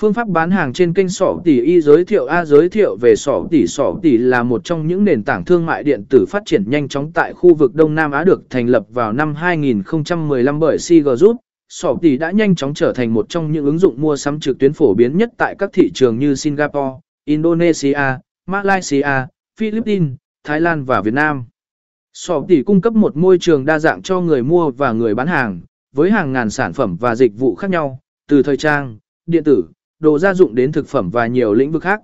Phương pháp bán hàng trên kênh sỏ tỷ y giới thiệu A giới thiệu về sỏ tỷ sỏ tỷ là một trong những nền tảng thương mại điện tử phát triển nhanh chóng tại khu vực Đông Nam Á được thành lập vào năm 2015 bởi CG Group. Sỏ tỷ đã nhanh chóng trở thành một trong những ứng dụng mua sắm trực tuyến phổ biến nhất tại các thị trường như Singapore, Indonesia, Malaysia, Philippines, Thái Lan và Việt Nam. Sỏ tỷ cung cấp một môi trường đa dạng cho người mua và người bán hàng, với hàng ngàn sản phẩm và dịch vụ khác nhau, từ thời trang, điện tử, đồ gia dụng đến thực phẩm và nhiều lĩnh vực khác.